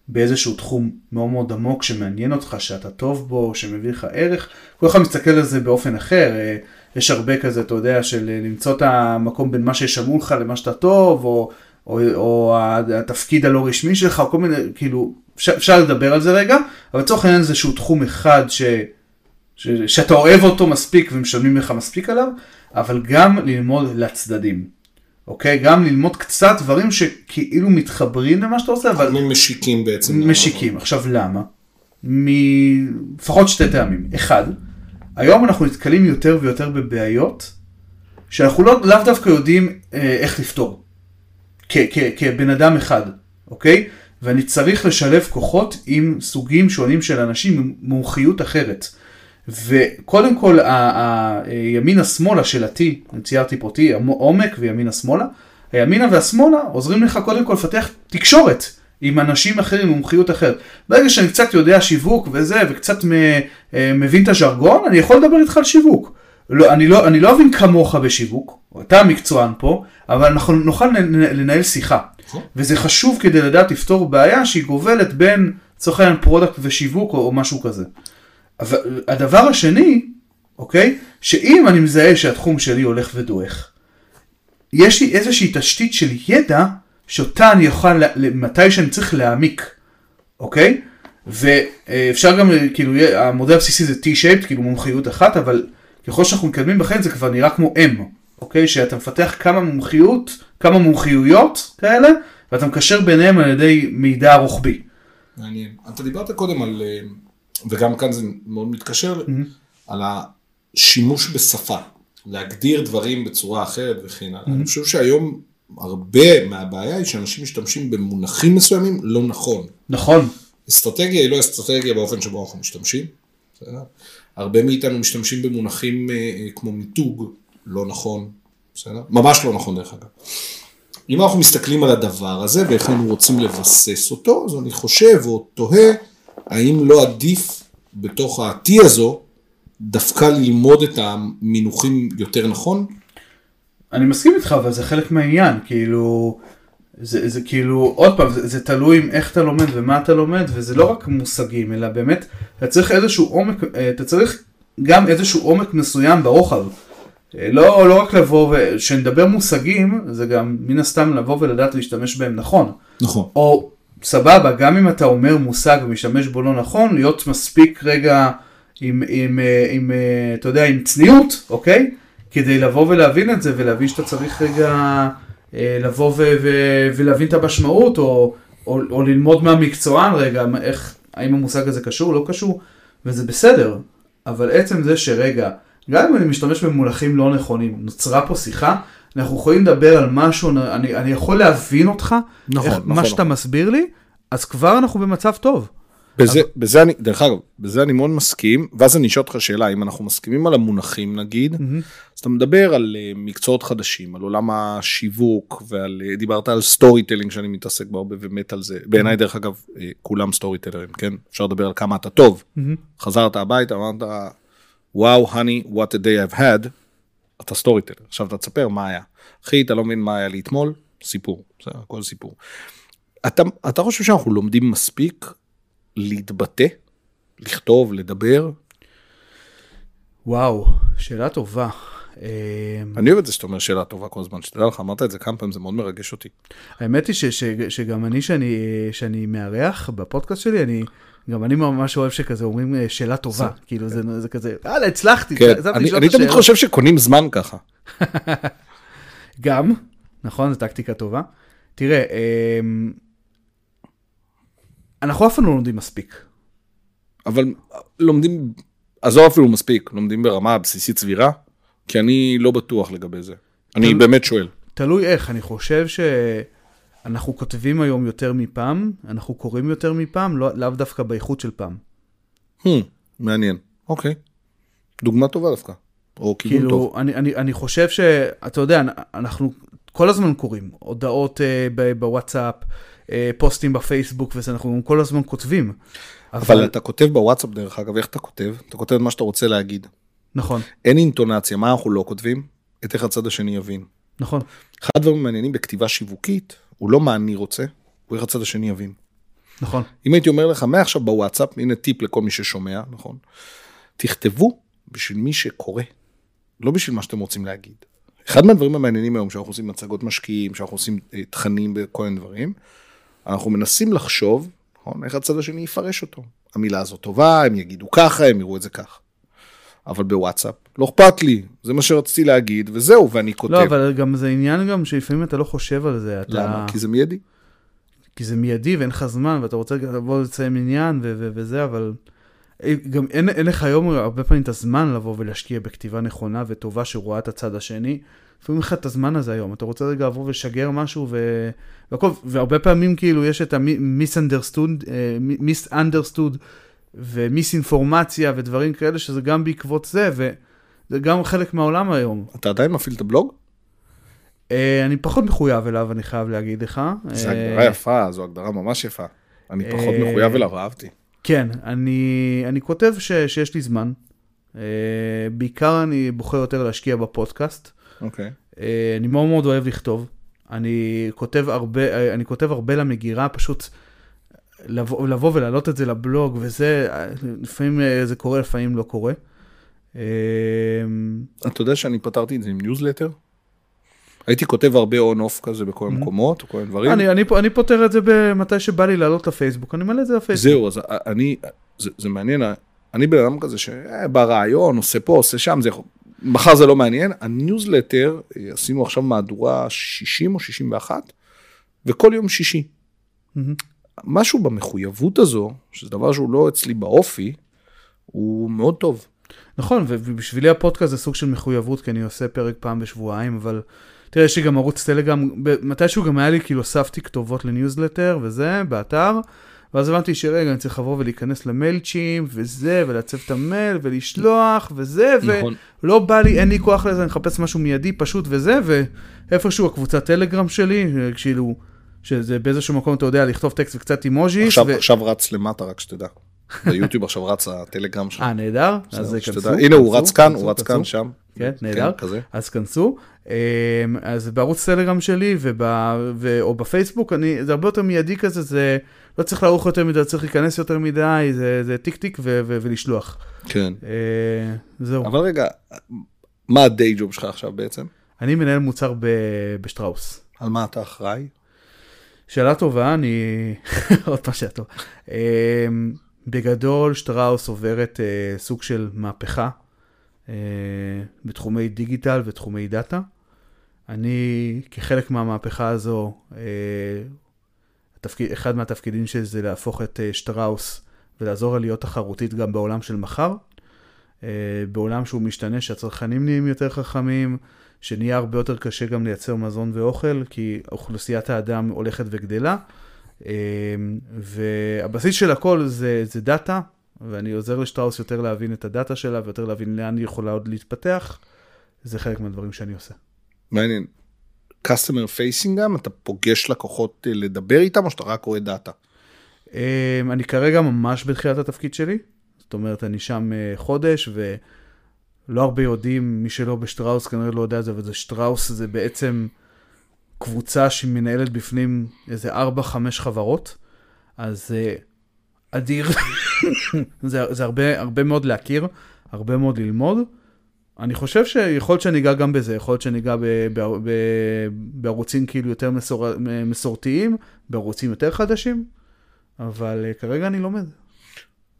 באיזשהו תחום מאוד מאוד עמוק שמעניין אותך, שאתה טוב בו, שמביא לך ערך. כל אחד מסתכל על זה באופן אחר, אה, יש הרבה כזה, אתה יודע, של אה, למצוא את המקום בין מה שישמעו לך למה שאתה טוב, או, או, או התפקיד הלא רשמי שלך, או כל מיני, כאילו, אפשר, לדבר על זה רגע, אבל לצורך העניין זה איזשהו תחום אחד ש, ש, שאתה אוהב אותו מספיק ומשלמים לך מספיק עליו, אבל גם ללמוד לצדדים. אוקיי? גם ללמוד קצת דברים שכאילו מתחברים למה שאתה עושה, אבל... משיקים בעצם. משיקים. עכשיו למה? מלפחות שתי טעמים. אחד, היום אנחנו נתקלים יותר ויותר בבעיות שאנחנו לא, לאו דווקא יודעים אה, איך לפתור. כ- כ- כבן אדם אחד, אוקיי? ואני צריך לשלב כוחות עם סוגים שונים של אנשים עם מומחיות אחרת. וקודם כל, הימינה שמאלה של ה-T, ציירתי פה T, עומק וימינה שמאלה, הימינה והשמאלה עוזרים לך קודם כל לפתח תקשורת עם אנשים אחרים, עם מומחיות אחרת. ברגע שאני קצת יודע שיווק וזה, וקצת מבין את הז'רגון, אני יכול לדבר איתך על שיווק. לא, אני, לא, אני לא אבין כמוך בשיווק, אתה המקצוען פה, אבל אנחנו נוכל לנהל שיחה. וזה חשוב כדי לדעת לפתור בעיה שהיא גובלת בין, לצורך העניין, product ושיווק או, או משהו כזה. אבל הדבר השני, אוקיי, שאם אני מזהה שהתחום שלי הולך ודועך, יש לי איזושהי תשתית של ידע שאותה אני אוכל מתי שאני צריך להעמיק, אוקיי? ואפשר גם, כאילו, המודל הבסיסי זה T-shaped, כאילו מומחיות אחת, אבל ככל שאנחנו מתקדמים בחיים זה כבר נראה כמו M, אוקיי? שאתה מפתח כמה מומחיות, כמה מומחיויות כאלה, ואתה מקשר ביניהם על ידי מידע רוחבי. מעניין. אתה דיברת קודם על, אה, וגם כאן זה מאוד מתקשר, על השימוש בשפה, להגדיר דברים בצורה אחרת וכן הלאה. אני חושב שהיום הרבה מהבעיה היא שאנשים משתמשים במונחים מסוימים לא נכון. נכון, אסטרטגיה היא לא אסטרטגיה באופן שבו אנחנו משתמשים. בסדר? הרבה מאיתנו משתמשים במונחים אה, אה, כמו מיתוג, לא נכון, בסדר? ממש לא נכון דרך אגב. אם אנחנו מסתכלים על הדבר הזה ואיך היינו רוצים לבסס אותו, אז אני חושב או תוהה, האם לא עדיף בתוך ה-T הזו, דווקא ללמוד את המינוחים יותר נכון? אני מסכים איתך, אבל זה חלק מהעניין, כאילו, זה, זה כאילו, עוד פעם, זה, זה תלוי עם איך אתה לומד ומה אתה לומד, וזה לא רק מושגים, אלא באמת, אתה צריך איזשהו עומק, אה, אתה צריך גם איזשהו עומק מסוים ברוחב. אה, לא, לא רק לבוא, וכשנדבר מושגים, זה גם מן הסתם לבוא ולדעת להשתמש בהם נכון. נכון. או סבבה, גם אם אתה אומר מושג ומשתמש בו לא נכון, להיות מספיק רגע עם, עם, אה, עם, אה, אתה יודע, עם צניעות, אוקיי? כדי לבוא ולהבין את זה ולהבין שאתה צריך רגע אה, לבוא ו, ו, ולהבין את המשמעות, או, או, או ללמוד מהמקצוען רגע, איך, האם המושג הזה קשור, לא קשור, וזה בסדר. אבל עצם זה שרגע, גם אם אני משתמש במונחים לא נכונים, נוצרה פה שיחה, אנחנו יכולים לדבר על משהו, אני, אני יכול להבין אותך, נכון, איך, נכון, מה שאתה נכון. מסביר לי, אז כבר אנחנו במצב טוב. בזה, בזה אני, דרך אגב, בזה אני מאוד מסכים, ואז אני אשאל אותך שאלה, אם אנחנו מסכימים על המונחים נגיד, אז אתה מדבר על אה, מקצועות חדשים, על עולם השיווק, ועל, אה, דיברת על storytelling שאני מתעסק בו הרבה ומת על זה. בעיניי דרך אגב, אה, כולם storyטלרים, כן? אפשר לדבר על כמה אתה טוב. חזרת הביתה, אמרת, וואו, honey, what a day I've had, אתה סטורי טלר. עכשיו אתה תספר מה היה. אחי, אתה לא מבין מה היה לי אתמול? סיפור, בסדר, הכל סיפור. אתה, אתה חושב שאנחנו לומדים מספיק להתבטא, לכתוב, לדבר? וואו, שאלה טובה. אה, אני אוהב את זה שאתה אומר שאלה טובה כל הזמן, שתדע לך, אמרת את זה כמה פעמים, זה מאוד מרגש אותי. האמת היא ש, ש, שגם אני, שאני, שאני מארח בפודקאסט שלי, אני, גם אני ממש אוהב שכזה אומרים אה, שאלה טובה. כאילו זה, זה כזה, יאללה, הצלחתי. כן, אני, אני תמיד השאלות." חושב שקונים זמן ככה. גם, נכון, זו טקטיקה טובה. תראה, אמ, אנחנו אף פעם לא לומדים מספיק. אבל לומדים, עזוב אפילו מספיק, לומדים ברמה הבסיסית סבירה, כי אני לא בטוח לגבי זה. אני תל- באמת שואל. תלוי איך, אני חושב שאנחנו כותבים היום יותר מפעם, אנחנו קוראים יותר מפעם, לא, לאו דווקא באיכות של פעם. Hmm, מעניין, אוקיי. דוגמה טובה דווקא, או כיוון כאילו, טוב. אני, אני, אני חושב שאתה יודע, אנחנו כל הזמן קוראים הודעות אה, ב- בוואטסאפ, אה, פוסטים בפייסבוק וזה, אנחנו כל הזמן כותבים. אבל אתה כותב בוואטסאפ דרך אגב, איך אתה כותב? אתה כותב את מה שאתה רוצה להגיד. נכון, אין אינטונציה, מה אנחנו לא כותבים? את איך הצד השני יבין. נכון, אחד הדברים המעניינים בכתיבה שיווקית, הוא לא מה אני רוצה, הוא איך הצד השני יבין. נכון. אם הייתי אומר לך מעכשיו בוואטסאפ, הנה טיפ לכל מי ששומע, נכון? תכתבו בשביל מי שקורא, לא בשביל מה שאתם רוצים להגיד. אחד מהדברים המעניינים היום, שאנחנו עושים מצגות משקיעים, שאנחנו עושים אה, תכנים וכל מיני דברים, אנחנו מנסים לחשוב, נכון, איך הצד השני יפרש אותו. המילה הזאת טובה, הם יגידו ככה, הם יראו את זה ככה. אבל בוואטסאפ, לא אכפת לי, זה מה שרציתי להגיד, וזהו, ואני כותב. לא, אבל גם זה עניין גם שלפעמים אתה לא חושב על זה. אתה... למה? כי זה מיידי. כי זה מיידי ואין לך זמן ואתה רוצה לבוא לסיים עניין ו- ו- וזה, אבל גם אין, אין לך היום הרבה פעמים את הזמן לבוא ולהשקיע בכתיבה נכונה וטובה שרואה את הצד השני. לפעמים לך את הזמן הזה היום, אתה רוצה רגע לבוא ולשגר משהו ו... והכל, והרבה פעמים כאילו יש את ה-misunderstood, אה, misunderstood ומיסאינפורמציה ודברים כאלה שזה גם בעקבות זה וזה גם חלק מהעולם היום. אתה עדיין מפעיל את הבלוג? אה, אני פחות מחויב אליו, אני חייב להגיד לך. זו אה, הגדרה יפה, זו הגדרה ממש יפה. אני פחות אה, מחויב אליו, אהבתי. כן, אני, אני כותב ש, שיש לי זמן. Uh, בעיקר אני בוחר יותר להשקיע בפודקאסט. אוקיי. Uh, אני מאוד מאוד אוהב לכתוב. אני כותב הרבה, אני כותב הרבה למגירה, פשוט לבוא, לבוא ולהעלות את זה לבלוג, וזה, לפעמים uh, זה קורה, לפעמים לא קורה. Uh, אתה יודע שאני פתרתי את זה עם ניוזלטר? הייתי כותב הרבה on-off כזה בכל המקומות, כל מיני דברים. אני, אני, אני פותר את זה במתי שבא לי לעלות לפייסבוק, אני מעלה את זה לפייסבוק. זהו, אז אני, זה, זה מעניין, אני בן אדם כזה שברעיון, עושה פה, עושה שם, זה יכול... מחר זה לא מעניין. הניוזלטר, עשינו עכשיו מהדורה 60 או 61, וכל יום שישי. Mm-hmm. משהו במחויבות הזו, שזה דבר שהוא לא אצלי באופי, הוא מאוד טוב. נכון, ובשבילי הפודקאסט זה סוג של מחויבות, כי אני עושה פרק פעם בשבועיים, אבל תראה, יש לי גם ערוץ טלגרם, מתישהו גם היה לי, כאילו, הוספתי כתובות לניוזלטר וזה, באתר, ואז הבנתי שרגע, אני צריך לבוא ולהיכנס ל Mailchimp, וזה, ולעצב את המייל, ולשלוח, וזה, נכון. ולא בא לי, אין לי כוח לזה, אני מחפש משהו מיידי, פשוט וזה, ואיפשהו הקבוצת טלגרם שלי, כאילו, שזה באיזשהו מקום, אתה יודע, לכתוב טקסט וקצת אימוג'יס. עכשיו, ו... עכשיו רץ למטה, רק שתדע. ביוטיוב עכשיו רץ הטלגרם שלו. אה, נהדר, אז כנסו. הנה, הוא רץ כאן, הוא רץ כאן, שם. כן, כן נהדר. אז כנסו. אמ, אז בערוץ טלגרם שלי, או בפייסבוק, זה הרבה יותר מיידי כזה, זה לא צריך לערוך יותר מדי, צריך להיכנס יותר מדי, זה טיק טיק ולשלוח. כן. אה, זהו. אבל רגע, מה ה day job שלך עכשיו בעצם? אני מנהל מוצר בשטראוס. על מה אתה אחראי? שאלה טובה, אני... עוד פעם שאלה טובה. אמ, בגדול, שטראוס עוברת uh, סוג של מהפכה uh, בתחומי דיגיטל ותחומי דאטה. אני, כחלק מהמהפכה הזו, uh, התפקיד, אחד מהתפקידים שלי זה להפוך את uh, שטראוס ולעזור לה להיות תחרותית גם בעולם של מחר. Uh, בעולם שהוא משתנה, שהצרכנים נהיים יותר חכמים, שנהיה הרבה יותר קשה גם לייצר מזון ואוכל, כי אוכלוסיית האדם הולכת וגדלה. אמ, והבסיס של הכל זה, זה דאטה, ואני עוזר לשטראוס יותר להבין את הדאטה שלה ויותר להבין לאן היא יכולה עוד להתפתח. זה חלק מהדברים שאני עושה. מעניין. customer facing גם? אתה פוגש לקוחות אה, לדבר איתם או שאתה רק רואה דאטה? אמ, אני כרגע ממש בתחילת התפקיד שלי. זאת אומרת, אני שם אה, חודש ולא הרבה יודעים, מי שלא בשטראוס כנראה לא יודע את זה, אבל זה שטראוס זה בעצם... קבוצה שמנהלת בפנים איזה 4-5 חברות, אז uh, אדיר, זה, זה הרבה, הרבה מאוד להכיר, הרבה מאוד ללמוד. אני חושב שיכול להיות שאני אגע גם בזה, יכול להיות ב, בערוצים כאילו יותר מסור, מסורתיים, בערוצים יותר חדשים, אבל uh, כרגע אני לומד.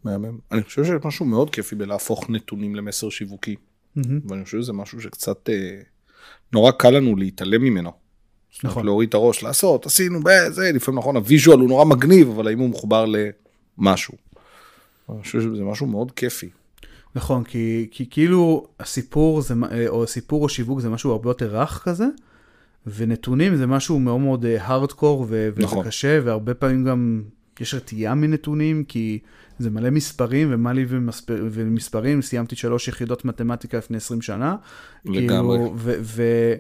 מהמם. אני חושב שיש משהו מאוד כיפי בלהפוך נתונים למסר שיווקי, mm-hmm. ואני חושב שזה משהו שקצת uh, נורא קל לנו להתעלם ממנו. נכון. להוריד את הראש, לעשות, עשינו, זה, לפעמים נכון, הוויז'ואל הוא נורא מגניב, אבל האם הוא מחובר למשהו. אני חושב שזה משהו מאוד כיפי. נכון, כי, כי כאילו הסיפור זה, או סיפור או שיווק זה משהו הרבה יותר רך כזה, ונתונים זה משהו מאוד מאוד הארדקור ו- נכון. וקשה, והרבה פעמים גם יש רתיעה מנתונים, כי זה מלא מספרים ומלא ומספר, ומספרים, סיימתי שלוש יחידות מתמטיקה לפני 20 שנה. לגמרי. כאילו, ו- ו-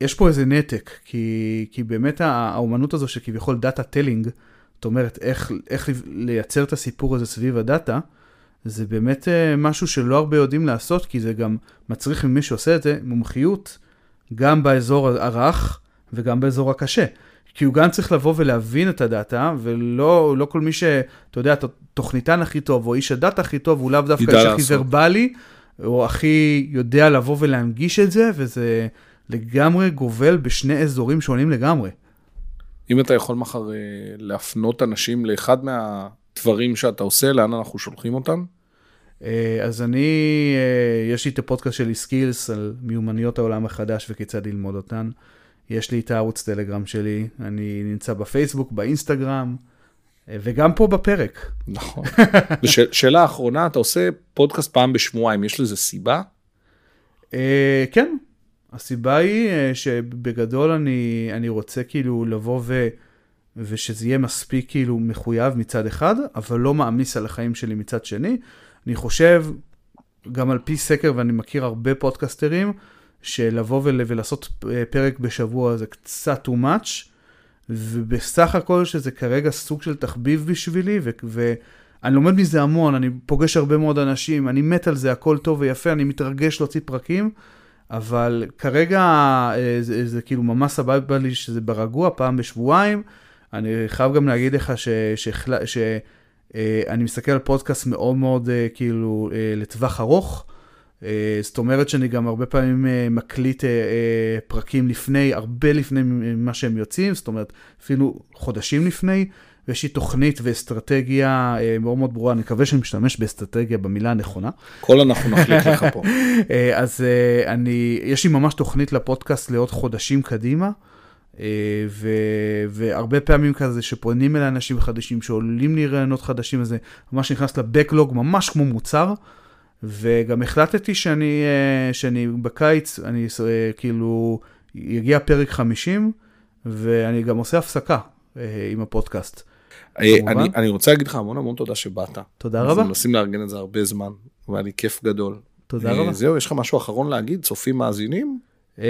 יש פה איזה נתק, כי, כי באמת האומנות הזו שכביכול data telling, זאת אומרת, איך, איך לייצר את הסיפור הזה סביב הדאטה, זה באמת אה, משהו שלא הרבה יודעים לעשות, כי זה גם מצריך ממי שעושה את זה מומחיות, גם באזור הרך וגם באזור הקשה. כי הוא גם צריך לבוא ולהבין את הדאטה, ולא לא כל מי שאתה יודע, תוכניתן הכי טוב, או איש הדאטה הכי טוב, הוא לאו דווקא איש הכי ורבלי, או הכי יודע לבוא ולהנגיש את זה, וזה... לגמרי גובל בשני אזורים שונים לגמרי. אם אתה יכול מחר אה, להפנות אנשים לאחד מהדברים שאתה עושה, לאן אנחנו שולחים אותם? אה, אז אני, אה, יש לי את הפודקאסט שלי Skills על מיומנויות העולם החדש וכיצד ללמוד אותן. יש לי את הערוץ טלגרם שלי, אני נמצא בפייסבוק, באינסטגרם, וגם פה בפרק. נכון. ושאלה אחרונה, אתה עושה פודקאסט פעם בשבועיים, יש לזה סיבה? כן, הסיבה היא אה, שבגדול אני, אני רוצה כאילו לבוא ו, ושזה יהיה מספיק כאילו מחויב מצד אחד, אבל לא מעמיס על החיים שלי מצד שני. אני חושב, גם על פי סקר, ואני מכיר הרבה פודקסטרים, שלבוא ול, ולעשות אה, פרק בשבוע זה קצת too much, ובסך הכל שזה כרגע סוג של תחביב בשבילי, ו... ו אני לומד מזה המון, אני פוגש הרבה מאוד אנשים, אני מת על זה, הכל טוב ויפה, אני מתרגש להוציא פרקים, אבל כרגע אה, זה, זה כאילו ממש סבבה לי שזה ברגוע פעם בשבועיים. אני חייב גם להגיד לך שאני אה, מסתכל על פודקאסט מאוד מאוד כאילו לטווח ארוך, זאת אומרת שאני גם הרבה פעמים אה, מקליט אה, פרקים לפני, הרבה לפני מה שהם יוצאים, זאת אומרת אפילו חודשים לפני, ויש לי תוכנית ואסטרטגיה מאוד מאוד ברורה, אני מקווה שאני משתמש באסטרטגיה במילה הנכונה. כל אנחנו נחליט לך פה. אז אני, יש לי ממש תוכנית לפודקאסט לעוד חודשים קדימה. ו, והרבה פעמים כזה שפונים אל אנשים חדשים, שעולים לי רעיונות חדשים, וזה ממש נכנס לבקלוג, ממש כמו מוצר. וגם החלטתי שאני, אה, שאני בקיץ, אני אה, כאילו, יגיע פרק 50, ואני גם עושה הפסקה אה, עם הפודקאסט. אני, אני רוצה להגיד לך המון המון תודה שבאת. תודה רבה. אנחנו מנסים לארגן את זה הרבה זמן, והיה לי כיף גדול. תודה רבה. זהו, יש לך משהו אחרון להגיד? צופים מאזינים? אמ,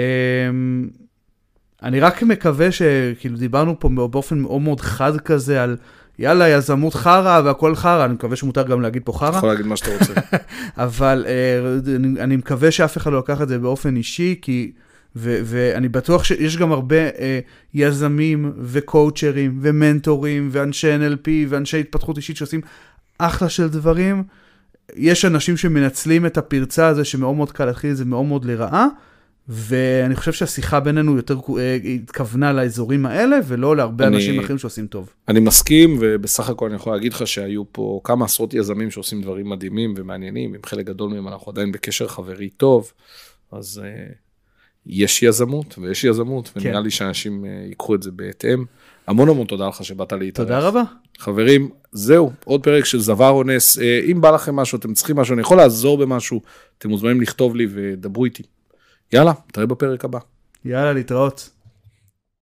אני רק מקווה שכאילו דיברנו פה באופן מאוד מאוד חד כזה על יאללה, יזמות חרא והכל חרא, אני מקווה שמותר גם להגיד פה חרא. אתה יכול להגיד מה שאתה רוצה. אבל uh, אני, אני מקווה שאף אחד לא לקח את זה באופן אישי, כי... ו- ואני בטוח שיש גם הרבה uh, יזמים וקואוצ'רים ומנטורים ואנשי NLP ואנשי התפתחות אישית שעושים אחלה של דברים. יש אנשים שמנצלים את הפרצה הזו שמאוד מאוד קל להתחיל את זה מאוד מאוד לרעה, ואני חושב שהשיחה בינינו יותר אה, התכוונה לאזורים האלה, ולא להרבה אני, אנשים אחרים שעושים טוב. אני מסכים, ובסך הכל אני יכול להגיד לך שהיו פה כמה עשרות יזמים שעושים דברים מדהימים ומעניינים, עם חלק גדול מהם אנחנו עדיין בקשר חברי טוב, אז uh, יש יזמות ויש יזמות, ונראה כן. לי שאנשים uh, ייקחו את זה בהתאם. המון המון תודה לך שבאת להתארח. תודה רבה. חברים, זהו, עוד פרק של זבר אונס. אם בא לכם משהו, אתם צריכים משהו, אני יכול לעזור במשהו, אתם מוזמנים לכתוב לי ודברו איתי. יאללה, נתראה בפרק הבא. יאללה, להתראות.